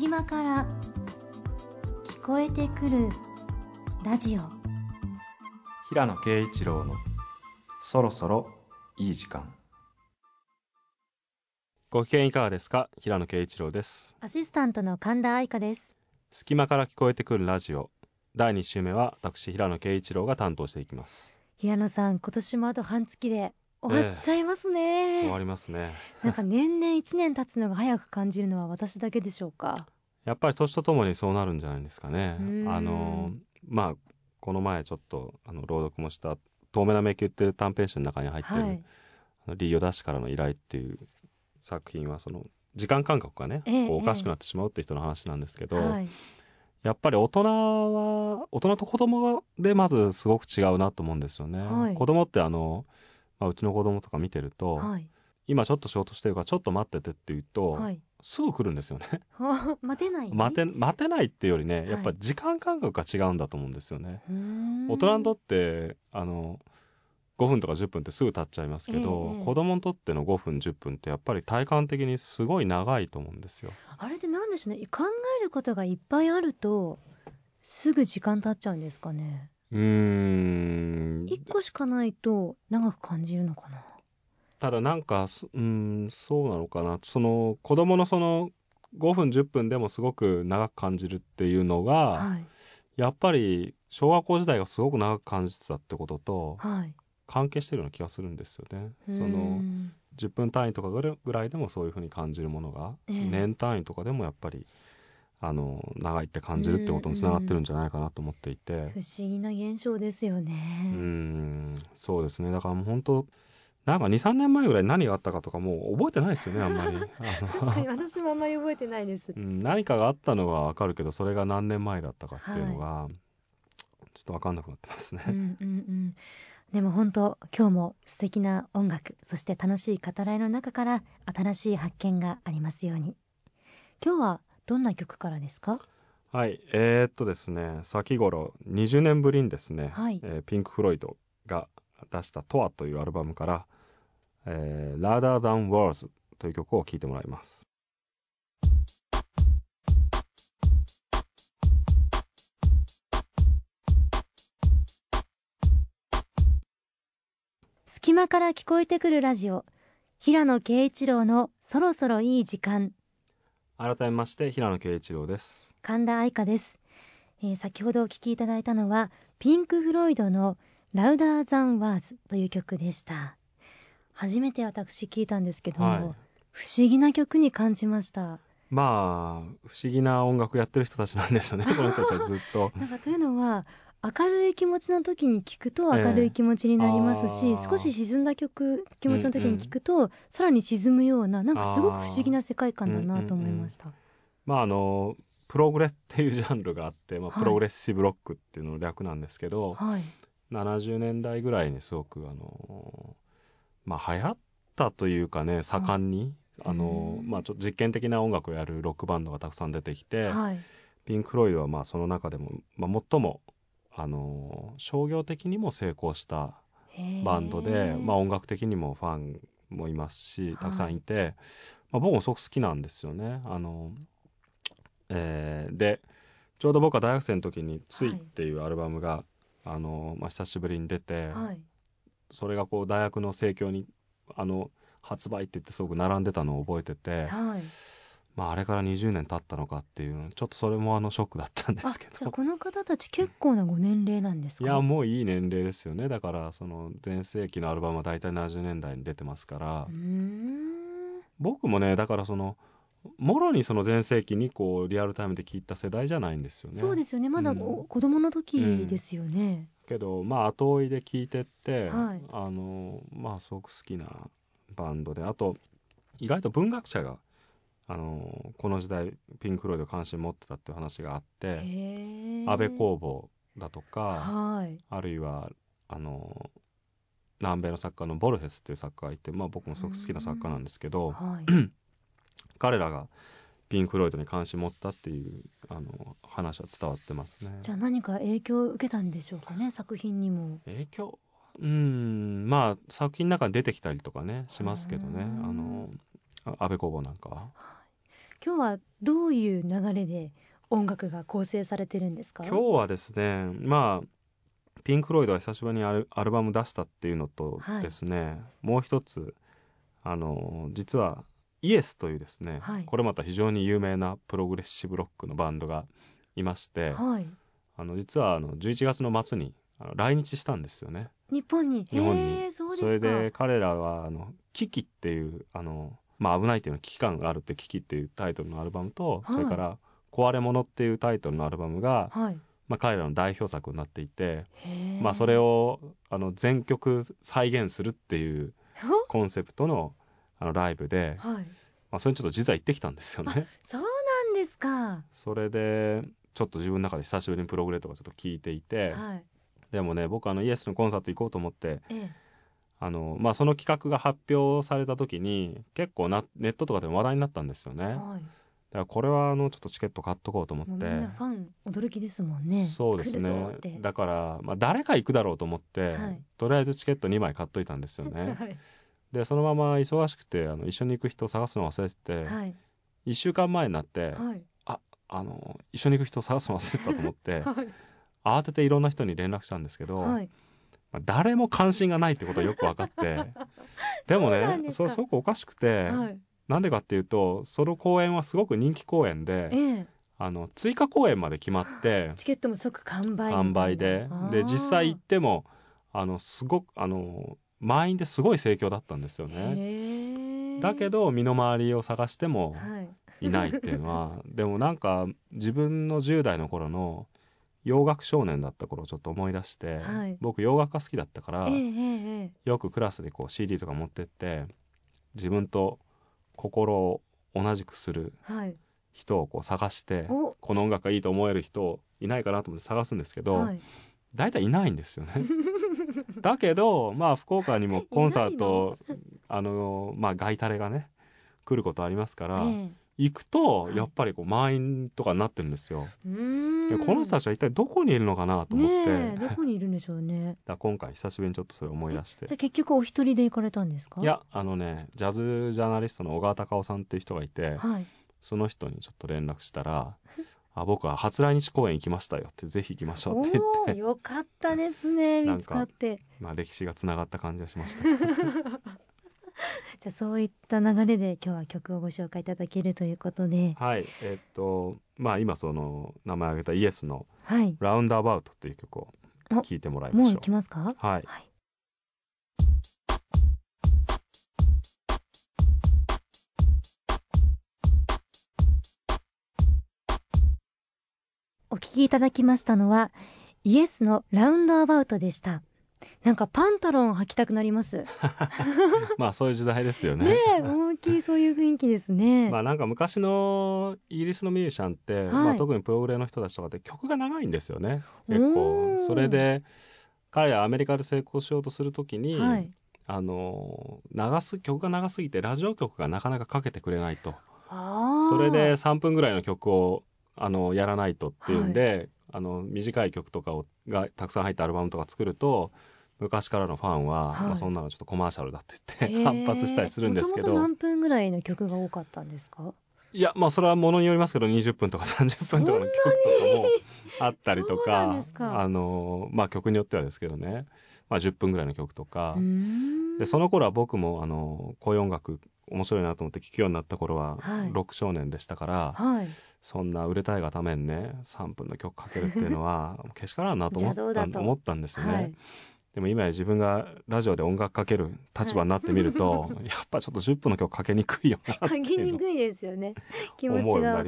隙間から聞こえてくるラジオ。平野啓一郎のそろそろいい時間。ご機嫌いかがですか？平野啓一郎です。アシスタントの神田愛花です。隙間から聞こえてくるラジオ。第2週目は私平野啓一郎が担当していきます。平野さん今年もあと半月で終わっちゃいますね、終わりますね。なんか年々一年経つのが早く感じるのは私だけでしょうか？やっぱり年とともにそうなるんじゃないですかね。うん。あのまあこの前ちょっとあの朗読もした「透明な迷宮」っていう短編集の中に入ってる、はい。あのリーヨダッシュからの依頼っていう作品はその時間感覚がね、ええこうおかしくなってしまうっていう人の話なんですけど、はい。やっぱり大人は大人と子供でまずすごく違うなと思うんですよね。はい。子供ってあの、まあ、うちの子供とか見てると、はい。今ちょっと仕事してるからちょっと待っててって言うと、はい。すぐ来るんですよね。は 待てない？待て待てないっていうよりね、い。やっぱり時間感覚が違うんだと思うんですよね。大人にとってあの5分とか10分ってすぐ経っちゃいますけど、ええ子供にとっての5分10分ってやっぱり体感的にすごい長いと思うんですよ。あれってなんでしょうね。考えることがいっぱいあるとすぐ時間経っちゃうんですかねうーん。一個しかないと長く感じるのかな？ただなんかそうんそうなのかな。その子供のその5分10分でもすごく長く感じるっていうのが、はい。やっぱり小学校時代がすごく長く感じてたってこととはい。関係してるような気がするんですよね。そうのん。10分単位とかぐらいでもそういうふうに感じるものが、ええ。年単位とかでもやっぱりあの長いって感じるってことにつながってるんじゃないかなと思っていて。不思議な現象ですようねんそうですね。だからもう本当なんか23年前ぐらいに何があったかとかもう覚えてないですよねあんまり。確かに。私もあんまり覚えてないです。うん、何かがあったのはわかるけどそれが何年前だったかっていうのが、ちょっとわかんなくなってますね。うんうんうん。でも本当今日も素敵な音楽そして楽しい語らいの中から新しい発見がありますように。今日はどんな曲からですか？はいえー、っとですね先頃20年ぶりにですね、はい。えーピンク・フロイドが出した「トア」というアルバムから「えー、Rather Than Words」という曲を聴いてもらいます。隙間から聞こえてくるラジオ。平野啓一郎のそろそろいい時間改めまして平野啓一郎です。神田愛花です、えー先ほどお聴きいただいたのはピンク・フロイドの「ラウダー・ザン・ワーズ」という曲でした初めて私聞いたんですけども、はい不思議な曲に感じましたまあ不思議な音楽やってる人たちなんですよねこの人たちはずっと。なんかというのは明るい気持ちの時に聞くと明るい気持ちになりますし、えー。少し沈んだ曲気持ちの時に聞くと、さらに沈むようななんかすごく不思議な世界観だなと思いました。まああのプログレっていうジャンルがあって、まあ、はい。プログレッシブロックっていうのの略なんですけど、はい、70年代ぐらいにすごくあのまあ流行ったというかね盛んに、あのうんまあちょっと実験的な音楽をやるロックバンドがたくさん出てきて、はい、ピンク・フロイドはまあその中でも、まあ、最もあの商業的にも成功したバンドで、まあ、音楽的にもファンもいますしたくさんいて、まあ、僕もすごく好きなんですよね。あのえーでちょうど僕は大学生の時に「つい」っていうアルバムが、あのまあ、久しぶりに出て、はい、それがこう大学の盛況にあの発売って言ってすごく並んでたのを覚えてて、はい、まあ、あれから20年経ったのかっていうちょっとそれもあのショックだったんであすけど。じゃあこの方たち結構なご年齢なんですか？いやもういい年齢ですよね。だからその全盛期のアルバムは大体70年代に出てますから、僕もねだからそのもろにその全盛期にこうリアルタイムで聞いた世代じゃないんですよね。そうですよね。まだうん。お子供の時ですよね、けどまあ後追いで聞いてって、はい。あのまあすごく好きなバンドであと意外と文学者があのこの時代ピンク・フロイド関心持ってたっていう話があって安倍公房だとかはい。あるいはあの南米の作家のボルヘスっていう作家がいて、まあ、僕もすごく好きな作家なんですけどはい。彼らがピンク・フロイドに関心持ったっていうあの話は伝わってますね。じゃあ何か影響を受けたんでしょうかね作品にも。影響？うんまあ作品の中に出てきたりとかねしますけどね。うんあのあ安倍公房なんかは。今日はどういう流れで音楽が構成されてるんですか？今日はですねまあピンク・ロイドが久しぶりにアルアルバム出したっていうのとですね、はい、もう一つあの実はイエスというですね、はい、これまた非常に有名なプログレッシブロックのバンドがいまして、はい、あの実はあの11月の末に来日したんですよね。日本に。日本に。そそれで彼らはあの「危機」っていうあの、まあ、危ないっていうの危機感があるって「危機」っていうタイトルのアルバムと、それから「壊れ物」っていうタイトルのアルバムが、はい。まあ、彼らの代表作になっていて、まあ、それをあの全曲再現するっていう コンセプトのあのライブで、はい。まあ、それにちょっと実は行ってきたんですよね。そうなんですか。それでちょっと自分の中で久しぶりにプログレとかちょっと聞いていて、はい、でもね僕あのイエスのコンサート行こうと思って、ええ、あのまあ、その企画が発表された時に結構なネットとかでも話題になったんですよね。はい。だからこれはあのちょっとチケット買っとこうと思って。みんなファン驚きですもんね。そうですね。だから、まあ、誰か行くだろうと思って、はい、とりあえずチケット2枚買っといたんですよね、はい、でそのまま忙しくてあの一緒に行く人を探すの忘れてて、はい、1週間前になって、はい、ああの一緒に行く人を探すの忘れてたと思って、はい、慌てていろんな人に連絡したんですけど、はいまあ、誰も関心がないってことはよく分かって。でもねそれすごくおかしくて、はい、なんでかっていうとその公演はすごく人気公演で、ええ、あの追加公演まで決まってチケットも即完売完売で。で実際行ってもあのすごくあの満員ですごい盛況だったんですよね。だけど身の回りを探してもい。ないっていうのは、はい、でもなんか自分の10代の頃の洋楽少年だった頃ちょっと思い出して、はい、僕洋楽が好きだったから、えー、よくクラスでこう CD とか持ってって自分と心を同じくする人をこう探して、この音楽がいいと思える人いないかなと思って探すんですけど、はい、大体いないんですよね。だけどまあ福岡にもコンサートあのまあガイタレがね来ることありますから、ええ、行くとやっぱりこう満員とかになってるんですよ。でこの人たちは一体どこにいるのかなと思って。どこにいるんでしょうね。だ今回久しぶりにちょっとそれ思い出して。じゃ結局お一人で行かれたんですか？いやあのねジャズジャーナリストの小川隆夫さんっていう人がいて、はい、その人にちょっと連絡したらあ僕は初来日公演行きましたよってぜひ行きましょうって言って。よかったですね見つかって。まあ歴史がつながった感じがしました じゃあそういった流れで今日は曲をご紹介いただけるということで。はい。えー、っとまあ今その名前挙げたイエスの「ラウンドアバウト」という曲を聴いてもらいましょう、もう行きますか？はい、はい。お聞きいただきましたのはイエスのラウンドアバウトでしたなんかパンタロン履きたくなります。まあそういう時代ですよね。ね思いっきりそういう雰囲気ですね。まあなんか昔のイギリスのミュージシャンって、はい、まあ、特にプログレの人たちとかって曲が長いんですよね。結構。それで彼らアメリカで成功しようとするときに、はい、あの長す曲が長すぎてラジオ曲がなかなかかけてくれないと。それで3分ぐらいの曲をあのやらないとっていうんで、はい、あの短い曲とかをがたくさん入ったアルバムとか作ると昔からのファンは、はい、まあ、そんなのちょっとコマーシャルだって言って反発したりするんですけど。何分ぐらいの曲が多かったんですか？いやまあそれはものによりますけど20分とか30分とかの曲とかもあったりとかあの、まあ、曲によってはですけどね、まあ、10分ぐらいの曲とか。でその頃は僕もあのこういう音楽面白いなと思って聴くようになった頃は、ロック少年でしたから、はい、そんな売れたいがためにね3分の曲かけるっていうのはけしからんなと思った 思ったんですよね。はいでも今や自分がラジオで音楽かける立場になってみると、はい、やっぱちょっと10分の曲かけにくいよなかけにくいですよね。気持ちが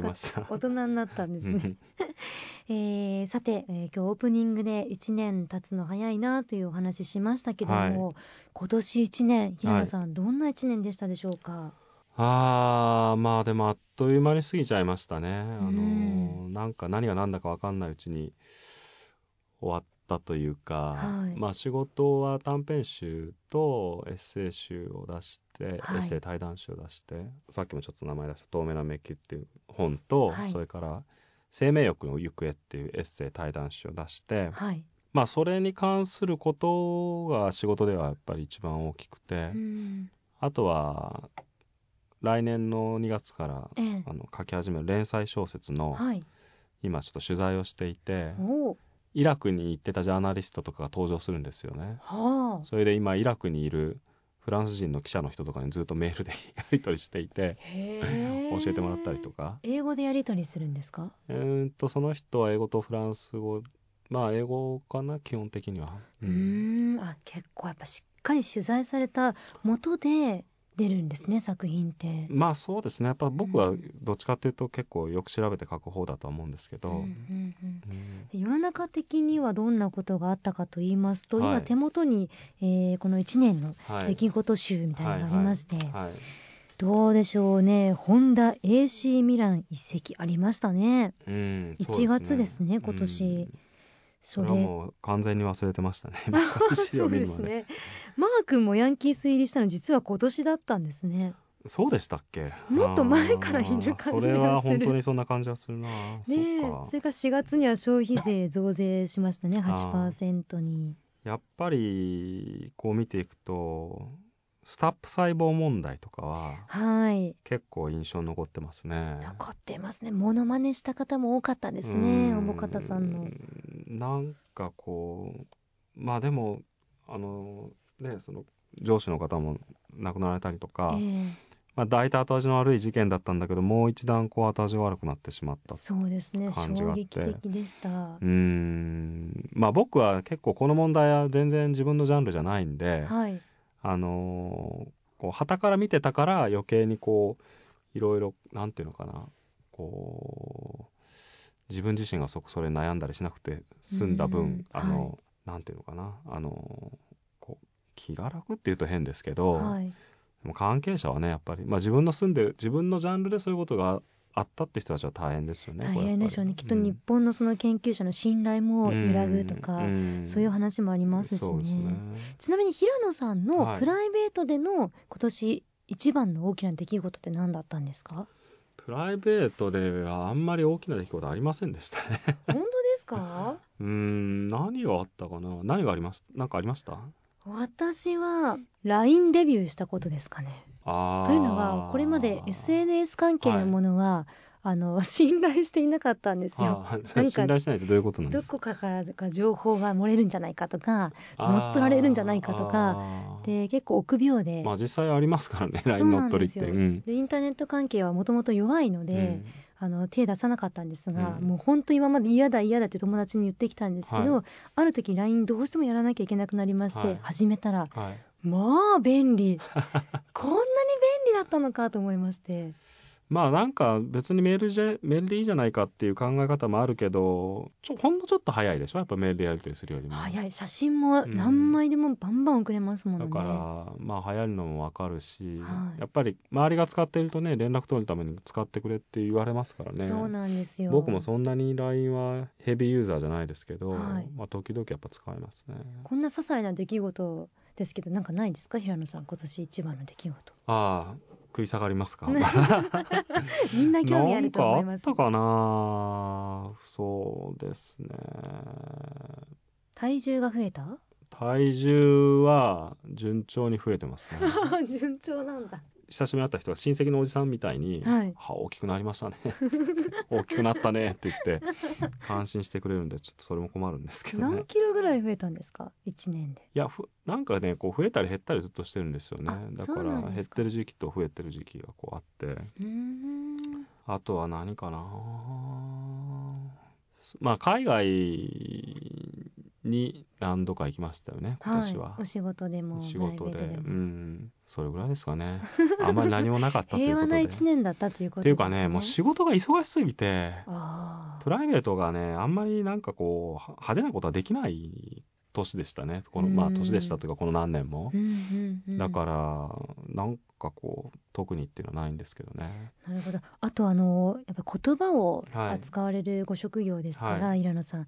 大人になったんですね、えー、さて、えー、今日オープニングで1年経つの早いなというお話ししましたけども、はい、今年1年平野さん、はい、どんな1年でしたでしょうか？あーまあでもあっという間に過ぎちゃいましたね、あのなんか何が何だか分かんないうちに終わっったというか、はい、まあ仕事は短編集とエッセイ集を出して、はい、エッセイ対談集を出してさっきもちょっと名前出した「透明な迷宮」っていう本と、はい、それから「生命欲の行方」っていうエッセイ対談集を出して、まあそれに関することが仕事ではやっぱり一番大きくて、あとは来年の2月から、ええ、あの書き始める連載小説の、はい、今ちょっと取材をしていてイラクに行ってたジャーナリストとかが登場するんですよね。はあ、それで今イラクにいるフランス人の記者の人とかにずっとメールでやり取りしていて教えてもらったりとか。英語でやり取りするんですか？えっとその人は英語とフランス語。まあ英語かな基本的には。うん。あ結構やっぱしっかり取材された元で出るんですね作品って。まあそうですね。やっぱ僕はどっちかっていうと結構よく調べて書く方だと思うんですけど、うんうんうん、世の中的にはどんなことがあったかと言いますと、はい、今手元に、えー、この1年の出来事集みたいなのがありまして、はいどうでしょうね。ホンダ AC ミラン一席ありましたね、うん、1月ですね今年。うんそれはもう完全に忘れてましたね。そうですね。マー君もヤンキース入りしたの実は今年だったんですね。そうでしたっけ？もっと前からいる感じがする。それは本当にそんな感じがするな。ねそれか。ら4月には消費税増税しましたね。8%に。やっぱりこう見ていくとスタップ細胞問題とかは、はい、結構印象に残ってますね。残ってますね。モノマネした方も多かったですね。おぼかたさんの。なんかこう、まあでもあのねその上司の方も亡くなられたりとか、えー、まあ大体後味の悪い事件だったんだけど、もう一段こう後味が悪くなってしまったそうですね。衝撃的でした。うん、まあ僕は結構この問題は全然自分のジャンルじゃないんで。はいあのこう旗から見てたから余計にこういろいろなんていうのかな。こう自分自身がそそれ悩んだりしなくて済んだ分、あの、はい、なんていうのかな。あのこう気が楽っていうと変ですけど、はい、関係者はねやっぱり、まあ、自分の住んでる自分のジャンルでそういうことがあったって人たちは大変ですよね。大変でしょうね。きっと日本のその研究者の信頼も揺らぐとか、うん、そういう話もありますしね。ねちなみに平野さんのプライベートでの今年一番の大きな出来事って何だったんですか？プライベートではあんまり大きな出来事ありませんでしたね。本当ですか？うん何があったかな？何がありました。何かありました？私は LINE デビューしたことですかね。というのはこれまで SNS 関係のものは、はい、あの 信頼していなかったんですよ。信頼しないとどういうことなんですか？どこかからか情報が漏れるんじゃないかとか乗っ取られるんじゃないかとかで結構臆病で、まあ、実際ありますからね LINE 乗っ取りって。でインターネット関係はもともと弱いので、うん、あの手出さなかったんですが、うん、もう本当今まで嫌だ嫌だって友達に言ってきたんですけど、はい、ある時 LINE どうしてもやらなきゃいけなくなりまして、はい、始めたら、はいまあ便利。こんなに便利だったのかと思いまして。まあなんか別にメールじゃメールでいいじゃないかっていう考え方もあるけどちょほんのちょっと早いでしょ？やっぱメールでやり取りするよりも。早い。写真も何枚でもバンバン送れますもんね、うん、だからまあ流行るのもわかるし、はい、やっぱり周りが使っているとね連絡取るために使ってくれって言われますからね。そうなんですよ。僕もそんなに LINE はヘビーユーザーじゃないですけど、はい、まあ時々やっぱ使いますね。こんな些細な出来事ですけどなんかないですか？平野さん今年一番の出来事。ああ食い下がりますか？みんな興味あると思いますあったかな？そうですね。体重が増えた？体重は順調に増えてますね。順調なんだ久しぶりに会った人が親戚のおじさんみたいに「はい、は大きくなりましたね。大きくなったね」って言って感心してくれるんでちょっとそれも困るんですけどね。何キロぐらい増えたんですか？1年で。いやふなんかねこう増えたり減ったりずっとしてるんですよね。だから減ってる時期と増えてる時期がこうあって。あとは何かな。まあ海外に何度か行きましたよね今年は、はい、お仕事でも仕事で。うんそれぐらいですかね。あんまり何もなかったということで。平和な一年だったということです、ね、っていうかねもう仕事が忙しすぎてプライベートがねあんまりなんかこう派手なことはできない年でしたね。このまあ年でしたというかこの何年も、だからなんかこう特にっていうのはないんですけどね。なるほど。あとあのやっぱ言葉を扱われるご職業ですから、はい、平野さん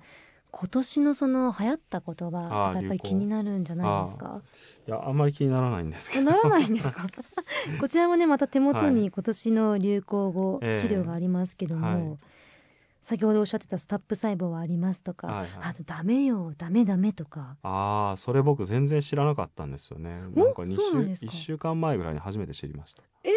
今年のその流行った言葉やっぱり気になるんじゃないですか？いやあんまり気にならないんですけど。ならないんですか？こちらもねまた手元に今年の流行語資料がありますけども、はい。えーはい、先ほどおっしゃってたスタップ細胞はありますとか、はいはい、あとダメよダメダメとか。ああそれ僕全然知らなかったんですよね。なんか2週1週間前ぐらいに初めて知りました。え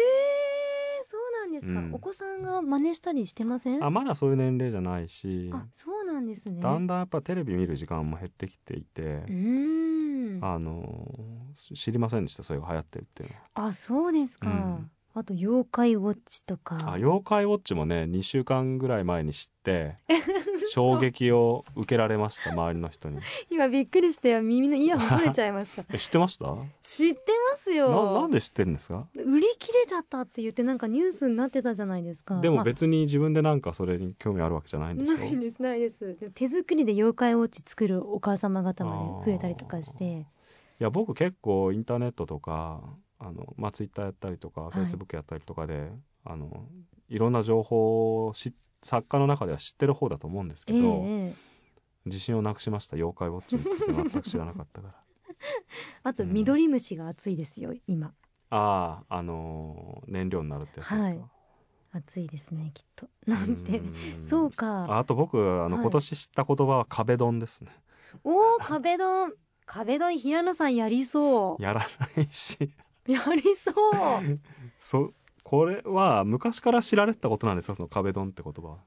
ですか、うん、お子さんが真似したりしてません？あまだそういう年齢じゃないし。あそうなんですね。だんだんやっぱテレビ見る時間も減ってきていて。うん。あの知りませんでした？それが流行ってるっていうの。あそうですか、うん。あと妖怪ウォッチとか。あ妖怪ウォッチもね2週間ぐらい前に知って 衝撃を受けられました周りの人に。今びっくりして耳のイヤホン取れちゃいました。知ってました？知ってますよ。ななんで知ってるんですか？売り切れちゃったって言ってなんかニュースになってたじゃないですか。でも別に自分でなんかそれに興味あるわけじゃないんでしょないですないです。手作りで妖怪ウォッチ作るお母様方まで増えたりとかして。いや僕結構インターネットとかあの、まあ、ツイッターやったりとか、フェイスブックやったりとかであのいろんな情報を作家の中では知ってる方だと思うんですけど、えー、自信をなくしました。妖怪ウォッチについて全く知らなかったから。あと、ミドリムシが熱いですよ今。あああのー、燃料になるってやつですか、はい。暑いですねきっと。なんて。そうか。あと僕あの、はい、今年知った言葉は壁ドンですね。おお壁ドン。壁ドン平野さんやりそう。やらないし。やりそう。そこれは昔から知られてたことなんですか？その壁ドンって言葉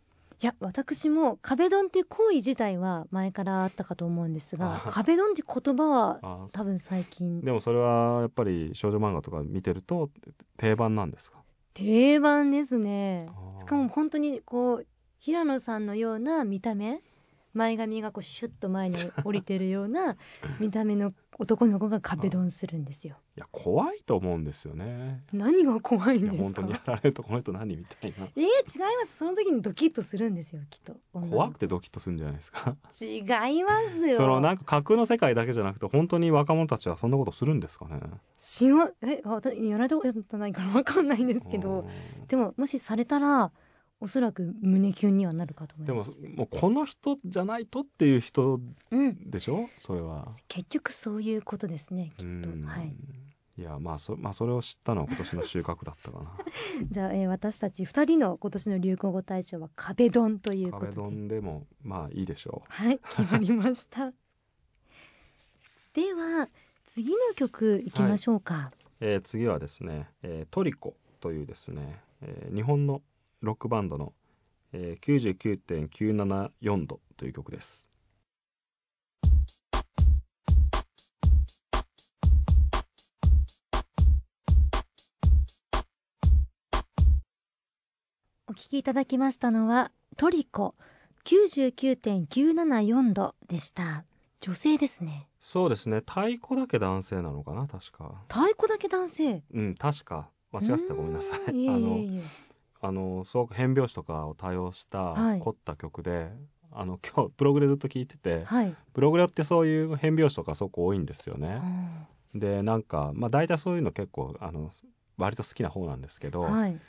いや私も壁ドンっていう行為自体は前からあったかと思うんですが壁ドンって言葉は 多分最近。でもそれはやっぱり少女漫画とか見てると定番なんですか？定番ですね。しかも本当にこう平野さんのような見た目前髪がこうシュッと前に降りてるような 見た目の男の子が壁ドンするんですよ。いや怖いと思うんですよね。何が怖いんですか？本当にやられるとこの人何みたいな。えー、違います。その時にドキッとするんですよきっと。怖くてドキッとするんじゃないですか？違いますよ。そのなんか架空の世界だけじゃなくて本当に若者たちはそんなことするんですかね？しわえ私やられたことないからわかんないんですけど、でももしされたら。おそらく胸キュンにはなるかと思います。でももうこの人じゃないとっていう人でしょ、うん、それは。結局そういうことですねきっと。はい。いやまあそ,、まあ、それを知ったのは今年の収穫だったかな。じゃあ、えー、私たち2人の今年の流行語大賞は壁ドンということで。壁ドンでもまあいいでしょう。はい決まりました。では次の曲いきましょうか、はい、えー、次はですね、えー、トリコというですね、えー、日本のロックバンドの、えー、99.974度という曲です。お聞きいただきましたのはトリコ99.974度でした。女性ですね。そうですね。太鼓だけ男性なのかな確か。太鼓だけ男性。うん確か。間違ってた。ごめんなさい。あのあのすごく変拍子とかを多用した凝った曲で、はい、あの 今日プログレずっと聴いてて、はい、プログレってそういう変拍子とかすごく多いんですよね。でなんか、まあ、大体そういうの結構あの割と好きな方なんですけど、はい、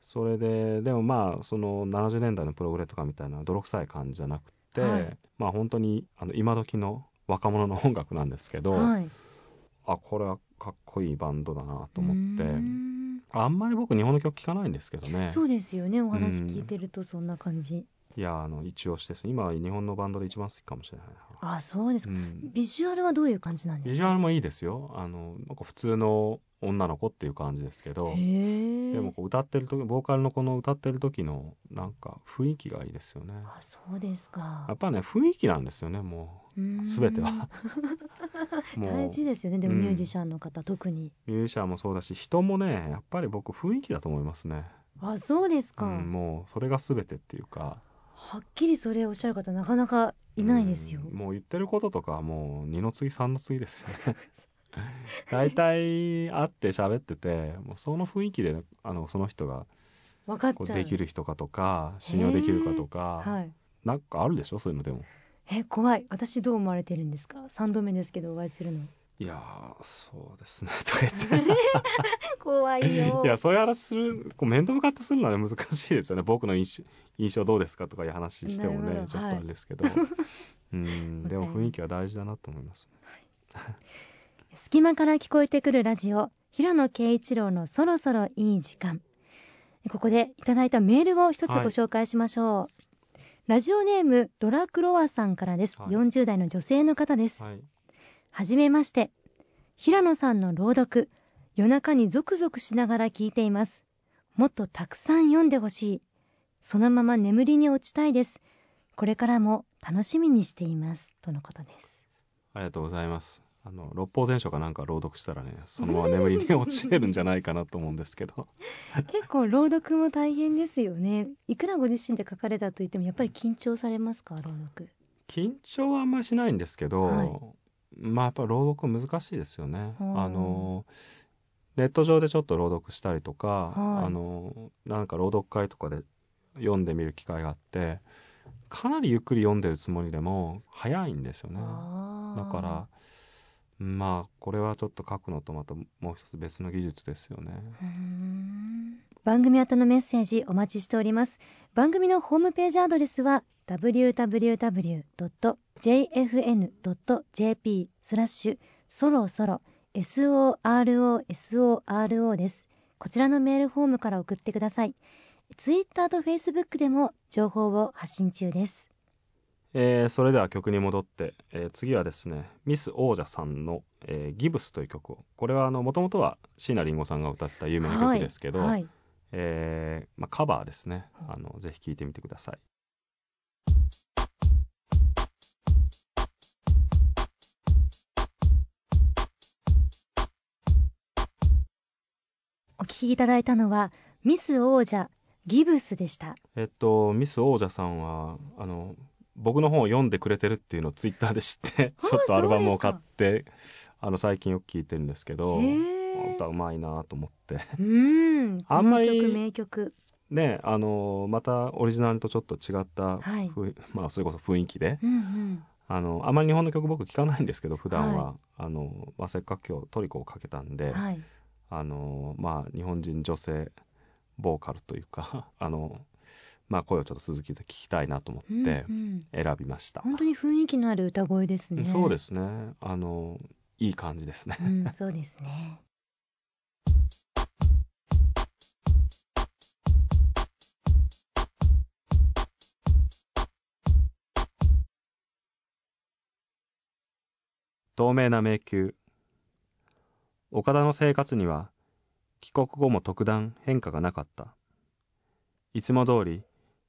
それででもまあその70年代のプログレとかみたいな泥臭い感じじゃなくて、はい、まあ本当にあの今時の若者の音楽なんですけど、はい、あこれはかっこいいバンドだなと思って。あんまり僕日本の曲聴かないんですけどね。そうですよね。お話聞いてるとそんな感じ、いやあの一押しです今日本のバンドで一番好きかもしれないあそうですか、うん、ビジュアルはどういう感じなんですか？ビジュアルもいいですよ。あのなんか普通の女の子っていう感じですけどでもこう歌ってる時ボーカルのこの歌ってる時のなんか雰囲気がいいですよね。あそうですか。やっぱね雰囲気なんですよねもう全ては。大事ですよね。でもミュージシャンの方、うん、特に。ミュージシャンもそうだし人もねやっぱり僕雰囲気だと思いますね。あそうですか、うん、もうそれが全てっていうか。はっきりそれおっしゃる方なかなかいないですよ、うん、もう言ってることとかもう二の次三の次ですよね 大体会って喋っててもうその雰囲気であのその人が分かっちゃう。できる人かとか信用できるかとか、はい、なんかあるでしょ？そういうのでも。え怖い。私どう思われてるんですか？三度目ですけどお会いするの。いやそうですねとか言って。怖いよ。いやそういう話するこう面と向かってするのは難しいですよね。僕の印象印象どうですかとかいう話してもねちょっとあれですけど、はい、うん。でも雰囲気は大事だなと思います、はい、隙間から聞こえてくるラジオ平野啓一郎のそろそろいい時間。ここでいただいたメールを一つご紹介しましょう、はいラジオネームドラクロワさんからです、はい、40代の女性の方です、はい、はじめまして。平野さんの朗読夜中にゾクゾクしながら聞いています。もっとたくさん読んでほしい。そのまま眠りに落ちたいです。これからも楽しみにしています。とのことです。ありがとうございますあの六法全書かなんか朗読したらねそのまま眠りに落ちれるんじゃないかなと思うんですけど。結構朗読も大変ですよね。いくらご自身で書かれたと言ってもやっぱり緊張されますか？朗読。緊張はあんまりしないんですけど、はい、まあやっぱ朗読難しいですよね。あ。のネット上でちょっと朗読したりとか、はい、あのなんか朗読会とかで読んでみる機会があってかなりゆっくり読んでるつもりでも早いんですよね。だからまあこれはちょっと書くのとまたもう一つ別の技術ですよね。番組宛のメッセージお待ちしております。番組のホームページアドレスは www.jfn.jp スラッシュそろそろ SOROSORO です。こちらのメールフォームから送ってください。ツイッターとフェイスブックでも情報を発信中です。えー、それでは曲に戻って、えー、次はですねミス王者さんの、えー「ギブス」という曲を。これはもともとは椎名林檎さんが歌った有名な曲ですけど、はい。はい、えまあ、カバーですね。あのぜひ聴いてみてください。お聴きいただいたのはミス王者ギブスでした。えっとミス王者さんはあの僕の本を読んでくれてるっていうのをツイッターで知って ちょっとアルバムを買ってあの最近よく聞いてるんですけど歌うまいなと思って。うん。あんまり名曲。ねあのまたオリジナルとちょっと違った、はい、まあそれこそ雰囲気で、うんうん、あのあまり日本の曲僕聞かないんですけど普段は、はい、あのまあ、せっかく今日トリコをかけたんで、はい、あのまあ日本人女性ボーカルというか あのまあ、声をちょっと続きで聞きたいなと思って選びました、うんうん、本当に雰囲気のある歌声ですね。そうですね。あのいい感じですね、うん、そうですね。透明な迷宮。岡田の生活には帰国後も特段変化がなかった。いつも通り一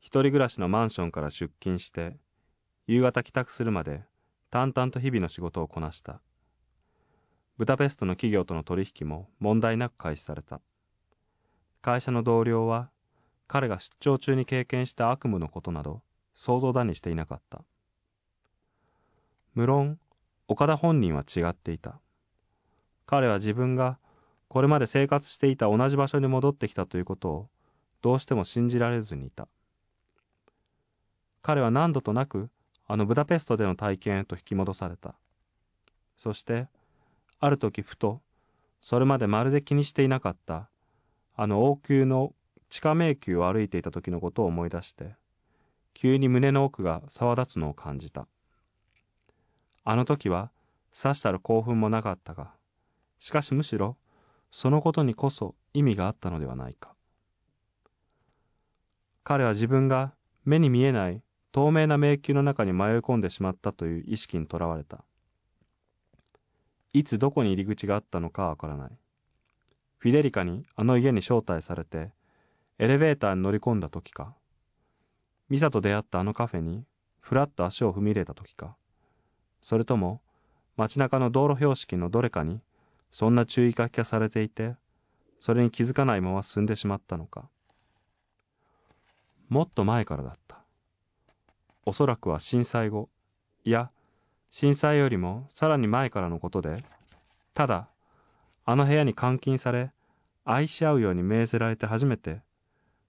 一人暮らしのマンションから出勤して夕方帰宅するまで淡々と日々の仕事をこなした。ブダペストの企業との取引も問題なく開始された。会社の同僚は彼が出張中に経験した悪夢のことなど想像だにしていなかった。無論岡田本人は違っていた。彼は自分がこれまで生活していた同じ場所に戻ってきたということをどうしても信じられずにいた。彼は何度となくあのブダペストでの体験へと引き戻された。そして、ある時ふと、それまでまるで気にしていなかった、あの王宮の地下迷宮を歩いていた時のことを思い出して、急に胸の奥が騒立つのを感じた。あの時は、さしたる興奮もなかったが、しかしむしろ、そのことにこそ意味があったのではないか。彼は自分が目に見えない透明な迷宮の中に迷い込んでしまったという意識にとらわれた。いつどこに入り口があったのかわからない。フィデリカにあの家に招待されて、エレベーターに乗り込んだ時か、ミサと出会ったあのカフェにふらっと足を踏み入れた時か、それとも街中の道路標識のどれかにそんな注意書きがされていて、それに気づかないまま進んでしまったのか。もっと前からだった。おそらくは震災後、いや、震災よりもさらに前からのことで、ただ、あの部屋に監禁され、愛し合うように命ぜられて初めて、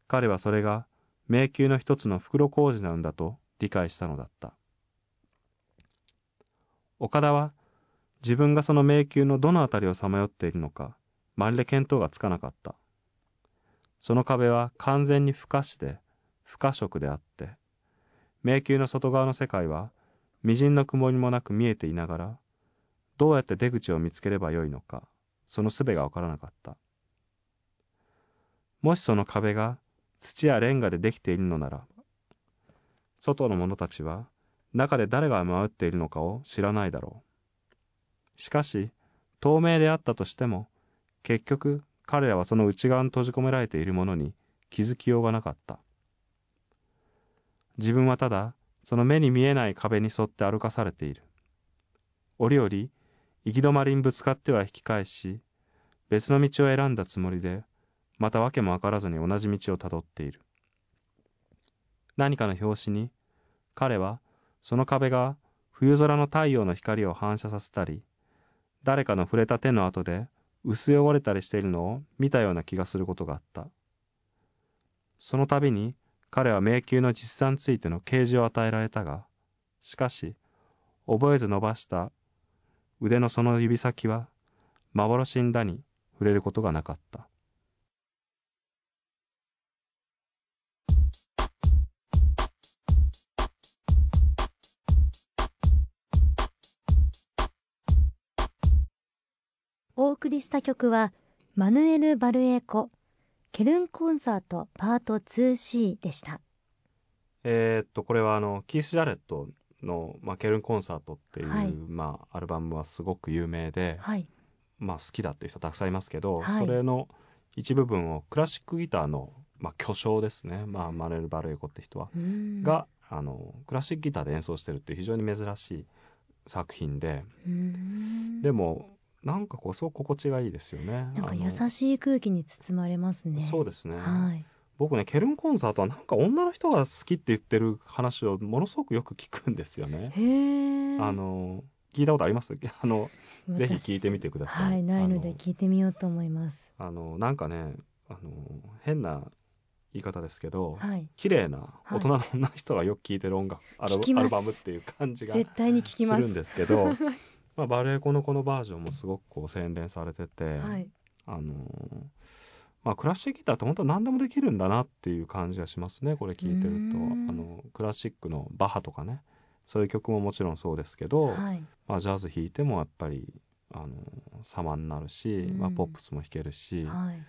彼はそれが迷宮の一つの袋小路なんだと理解したのだった。岡田は自分がその迷宮のどのあたりをさまよっているのか、まるで見当がつかなかった。その壁は完全に不可視で、不可食であって、迷宮の外側の世界は、微塵の曇りもなく見えていながら、どうやって出口を見つければよいのか、その術がわからなかった。もしその壁が土やレンガでできているのなら、外の者たちは中で誰が回っているのかを知らないだろう。しかし、透明であったとしても、結局彼らはその内側に閉じ込められているものに気づきようがなかった自分はただその目に見えない壁に沿って歩かされている。折々行き止まりにぶつかっては引き返し別の道を選んだつもりでまた訳も分からずに同じ道をたどっている。何かの拍子に彼はその壁が冬空の太陽の光を反射させたり誰かの触れた手の跡で薄汚れたりしているのを見たような気がすることがあった。その度に彼は迷宮の実際についての啓示を与えられたがしかし覚えず伸ばした腕のその指先は幻にだに触れることがなかった。お送りした曲はマヌエル・バルエコ。ケルンコンサートパート 2C でした。えー、っとこれはあのキース・ジャレットの、まあ、ケルンコンサートっていう、はい、まあ、アルバムはすごく有名で、はい、まあ、好きだっていう人たくさんいますけど、はい、それの一部分をクラシックギターの、まあ、巨匠ですね、まあ、マネル・バルエコって人はがあのクラシックギターで演奏してるっていう非常に珍しい作品ででもなんかこうすごく心地がいいですよね。なんか優しい空気に包まれますね。そうですね。はい。僕ねケルンコンサートはなんか女の人が好きって言ってる話をものすごくよく聞くんですよね。へあの聞いたことあります？あのぜひ聞いてみてください。はい、ないので聞いてみようと思います。あのなんかねあの変な言い方ですけど、はい、綺麗な大人の女の人がよく聴いてる音楽、はい、アルバムっていう感じが絶対に聞きますするんですけど まあ、バレエコのこのバージョンもすごくこう洗練されてて、はい、あのまあ、クラシックギターって本当何でもできるんだなっていう感じがしますねこれ聞いてると。あのクラシックのバッハとかね。そういう曲ももちろんそうですけど、はい、まあ、ジャズ弾いてもやっぱりあの様になるし、まあ、ポップスも弾けるし、はい、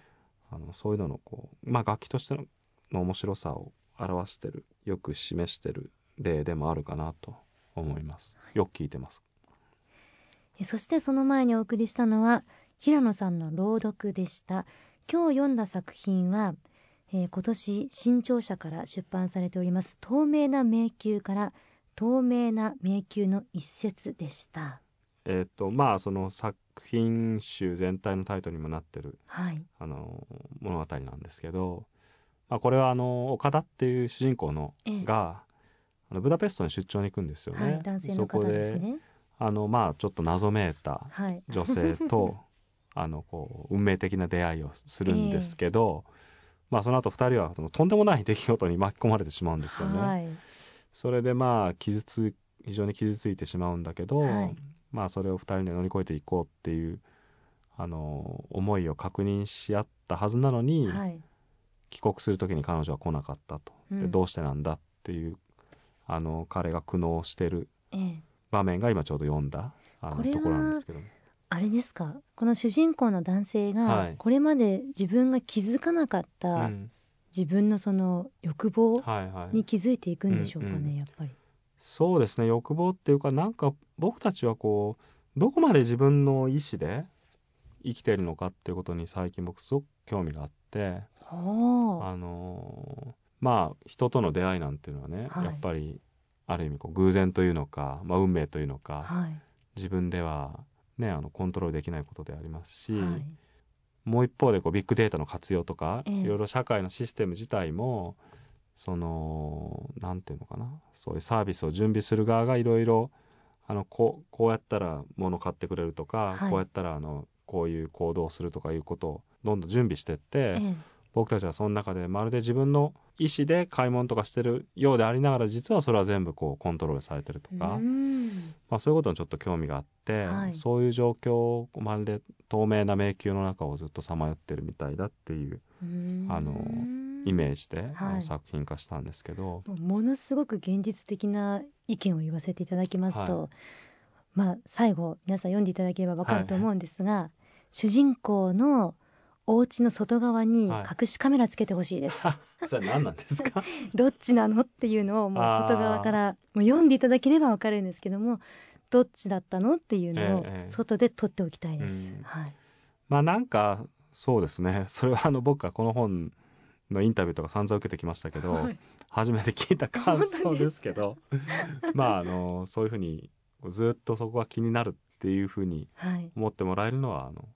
あのそういうののこう、まあ、楽器としてのの面白さを表してるよく示してる例でもあるかなと思います。よく聞いてますそしてその前にお送りしたのは平野さんの朗読でした今日読んだ作品は、えー、今年新潮社から出版されております透明な迷宮から透明な迷宮の一節でしたえっ、とまあその作品集全体のタイトルにもなってる、はい、あの物語なんですけど、まあ、これはあの岡田っていう主人公のが、あのブダペストに出張に行くんですよね。はい、男性の方ですね。あのまあちょっと謎めいた女性と、はい、あのこう運命的な出会いをするんですけど、えー、まあその後二人はそのとんでもない出来事に巻き込まれてしまうんですよね。はい、それでまあ傷つ非常に傷ついてしまうんだけど、はい、まあそれを二人で乗り越えていこうっていうあの思いを確認し合ったはずなのに、帰国する時に彼女は来なかったと。でどうしてなんだっていうあの彼が苦悩してる。えー場面が今ちょうど読んだあのところなんですけど。あれですか？この主人公の男性がこれまで自分が気づかなかった自分のその欲望に気づいていくんでしょうかね、やっぱり。そうですね欲望っていうかなんか僕たちはこうどこまで自分の意思で生きてるのかっていうことに最近僕すごく興味があって、はあ、あのまあ人との出会いなんていうのはね、はい、やっぱりある意味こう偶然というのか、まあ、運命というのか、はい、自分では、ね、あのコントロールできないことでありますし、はい、もう一方でこうビッグデータの活用とか、えー、いろいろ社会のシステム自体もそのなんていうのかなそういうサービスを準備する側がいろいろあのこうこうやったら物買ってくれるとか、はい、こうやったらあのこういう行動をするとかいうことをどんどん準備してって、えー、僕たちはその中でまるで自分の意思で買い物とかしてるようでありながら実はそれは全部こうコントロールされてるとか、まあ、そういうことにちょっと興味があって、はい、そういう状況をまるで透明な迷宮の中をずっとさまよってるみたいだっていうあのイメージで、あの作品化したんですけど。ものすごく現実的な意見を言わせていただきますと、はい、まあ最後皆さん読んでいただければ分かると思うんですが、はい、主人公のお家の外側に隠しカメラつけてほしいです、はい、それ何なんですか？どっちなのっていうのをもう外側からもう読んでいただければわかるんですけどもどっちだったのっていうのを外で撮っておきたいです、えー、はい、まあなんかそうですね。それはあの僕はこの本のインタビューとか散々受けてきましたけど、はい、初めて聞いた感想ですけど まああのそういうふうにずっとそこが気になるっていうふうに思ってもらえるのは、あの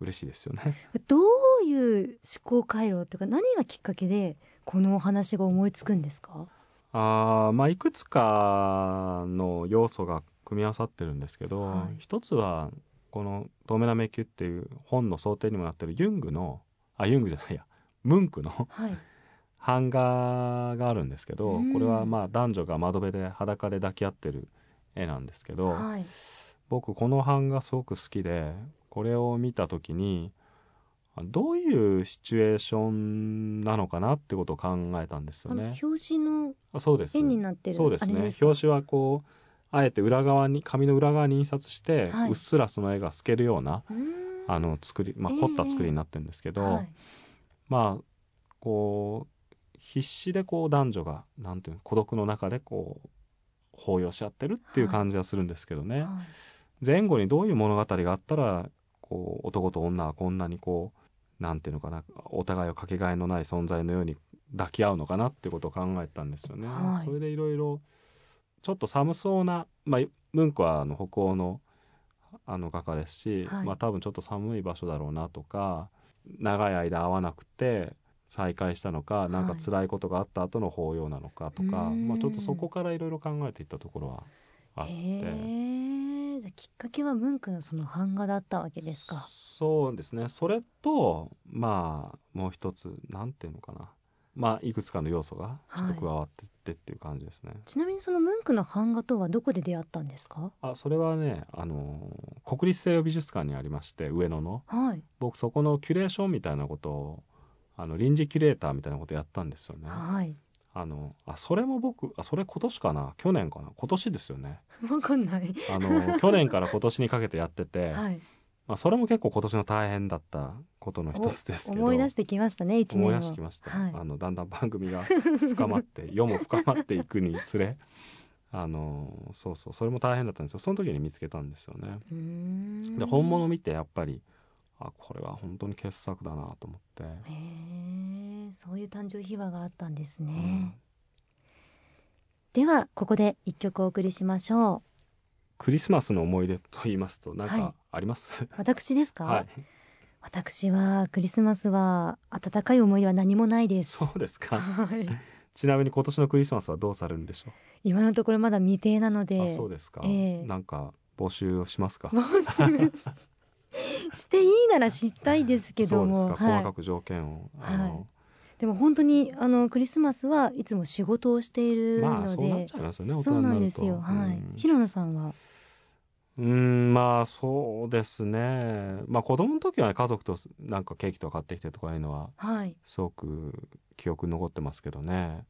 嬉しいですよね。どういう思考回路というか何がきっかけでこのお話が思いつくんですか？あまあいくつかの要素が組み合わさってるんですけど、はい、一つはこの「透明な迷宮」っていう本の想定にもなってるユングのあユングじゃないやムンクの、はい、版画があるんですけど、これはまあ男女が窓辺で裸で抱き合ってる絵なんですけど、はい、僕この版画すごく好きでこれを見た時にどういうシチュエーションなのかなってことを考えたんですよね。表紙の絵になってるそうですね。表紙はこうあえて裏側に紙の裏側に印刷して、はい、うっすらその絵が透けるようなあの作り、まあ、凝った作りになってるんですけど、えーはい、まあこう必死でこう男女がなんていうの孤独の中でこう抱擁し合ってるっていう感じはするんですけどね、はい、前後にどういう物語があったらこう男と女はこんなにこうなんていうのかなお互いをかけがえのない存在のように抱き合うのかなってことを考えたんですよね。はい、それでいろいろちょっと寒そうな、まあ、ムンクはあの北欧のあの画家ですし、はい、まあ多分ちょっと寒い場所だろうなとか長い間会わなくて再会したのか何か辛いことがあった後の抱擁なのかとか、はい、まあ、ちょっとそこからいろいろ考えていったところはあってじゃきっかけはムンクのその版画だったわけですか。そうですね。それとまあもう一つなんていうのかな。まあいくつかの要素がちょっと加わってってっていう感じですね、はい、ちなみにそのムンクの版画とはどこで出会ったんですか？あそれはねあの国立西洋美術館にありまして上野の、はい、僕そこのキュレーションみたいなことをあの臨時キュレーターみたいなことやったんですよね。はい。あのあそれも僕あそれ今年かな？去年かな？今年ですよね。わかんない。あの去年から今年にかけてやってて、はい、まあそれも結構今年の大変だったことの一つですけど。思い出してきましたね一年思い出してきました。はい、あのだんだん番組が深まって 世も深まっていくにつれ。あのそうそうそれも大変だったんですよその時に見つけたんですよね。で本物見てやっぱりあこれは本当に傑作だなと思って。へえそういう誕生秘話があったんですね、うん、ではここで一曲お送りしましょう。クリスマスの思い出と言いますと何かあります、はい、私ですか、はい、私はクリスマスは温かい思い出は何もないです。そうですか、はい、ちなみに今年のクリスマスはどうされるんでしょう？今のところまだ未定なので。あそうですか、えー、なんか募集をしますか？募集 していいなら知ったいですけども、はい、細かく条件を、はい、でも本当にあのクリスマスはいつも仕事をしているので、まあ、そうなっちゃいますよねそうなんですよ。はい、平野さんは？うんまあそうですね。まあ子供の時は、ね、家族となんかケーキとか買ってきてとかいうのは、はい、すごく記憶に残ってますけどね。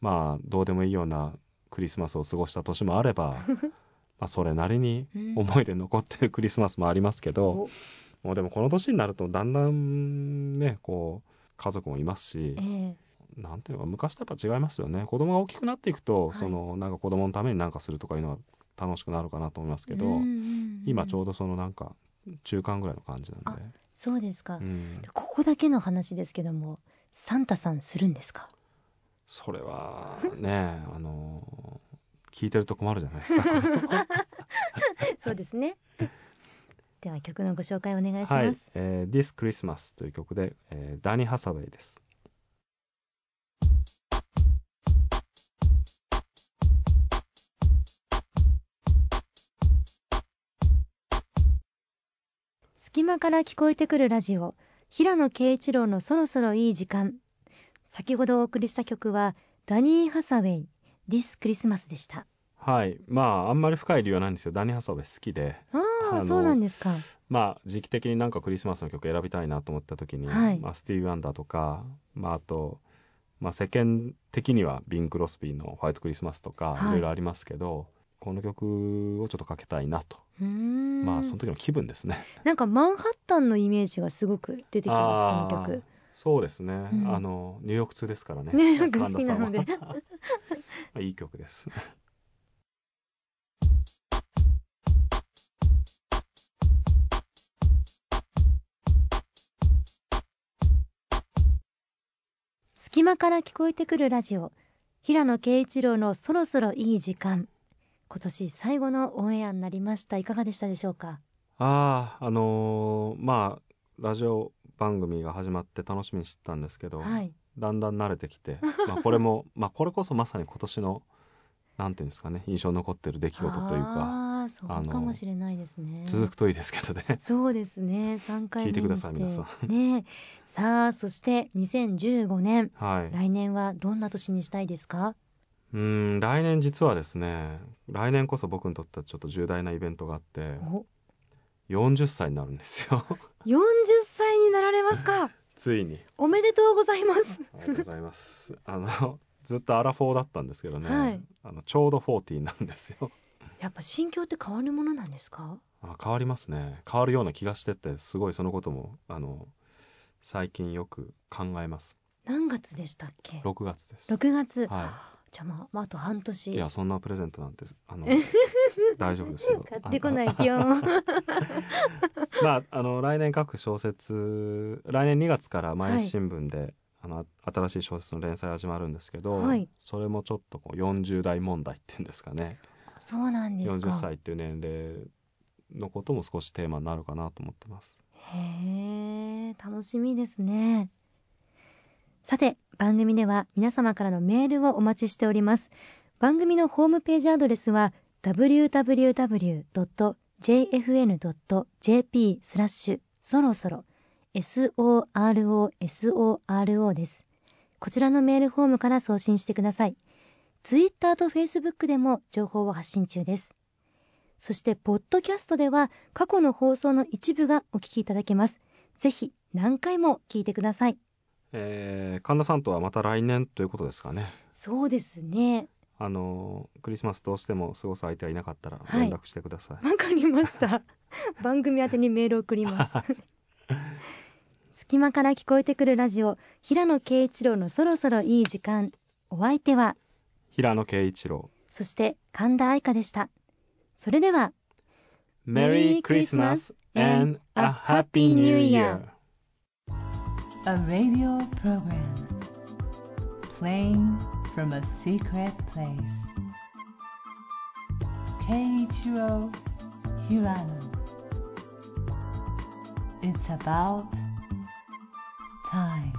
まあどうでもいいようなクリスマスを過ごした年もあれば まあ、それなりに思い出残ってるクリスマスもありますけど、もうでもこの年になるとだんだんねこう家族もいますし、えー、なんていうか昔とやっぱ違いますよね。子供が大きくなっていくと、はい、そのなんか子供のために何かするとかいうのは楽しくなるかなと思いますけど、今ちょうどそのなんか中間ぐらいの感じなんで。そうですか、うん、ここだけの話ですけどもサンタさんするんですか？それはねあの聞いてると困るじゃないですか。そうですね。では曲のご紹介お願いします、はい。えー、This Christmas という曲で、えー、ダニー・ハサウェイです。隙間から聞こえてくるラジオ。平野啓一郎のそろそろいい時間。先ほどお送りした曲はダニー・ハサウェイディスクリスマスでした。はい。まああんまり深い理由はないんですよ。ダニー・ハサウェイ好きで。ああそうなんですか。まあ時期的になんかクリスマスの曲選びたいなと思った時に、はい、まあ、スティーブ・アンダーとか、まあ、あと、まあ、世間的にはビン・クロスビーの「ホワイトクリスマス」とか、い、ろいろありますけどこの曲をちょっとかけたいなと。まあその時の気分ですね。なんかマンハッタンのイメージがすごく出てきますこの曲そうですね。うあ。の、ニューヨーク通ですからね。ニューヨーク田きなので。ま あいい曲です。隙間から聞こえてくるラジオ。平野啓一郎のそろそろいい時間。今年最後のオンエアになりました。いかがでしたでしょうか？ああ、あのーまラジオ番組が始まって楽しみにしてたんですけど、はい、だんだん慣れてきて、まあ、これもまあこれこそまさに今年のなんていうんですかね印象残ってる出来事というかそうかもしれないですね。続くといいですけどね。そうですね。3回聞いてください皆さん。ね。さあそして2015年、はい、来年はどんな年にしたいですか？うん来年実はですね来年こそ僕にとってはちょっと重大なイベントがあって40歳になるんですよ40歳になられますか？ついに。おめでとうございます。ありがとうございます。あのずっとアラフォーだったんですけどね、はい、あのちょうど40なんですよ。やっぱ心境って変わるものなんですか？あ変わりますね。変わるような気がしててすごいそのこともあの最近よく考えます。何月でしたっけ？6月です。6月、はいじゃあまあ、あと半年。いやそんなプレゼントなんてあの 大丈夫ですよ。買ってこないよ。まああの来年書く小説来年2月から毎日新聞で、はい、あの新しい小説の連載始まるんですけど、はい、それもちょっとこう40代問題っていうんですかね。そうなんですか。40歳っていう年齢のことも少しテーマになるかなと思ってます。へえ楽しみですねさて番組では皆様からのメールをお待ちしております番組のホームページアドレスは www.jfn.jp スラッシュそろそろ SOROSORO ですこちらのメールフォームから送信してくださいツイッターとフェイスブックでも情報を発信中です。そして、ポッドキャストでは過去の放送の一部がお聞きいただけます。ぜひ何回も聞いてください。えー、神田さんとはまた来年ということですかね。そうですね。あのクリスマスどうしても過ごす相手はいなかったら連絡してください。わ、はい、かりました。番組宛にメール送ります。隙間から聞こえてくるラジオ平野啓一郎のそろそろいい時間。お相手は平野啓一郎そして神田愛花でしたそれでは Merry Christmas and a Happy New Year A radio program playing from a secret place. Keiichiro Hirano. It's about time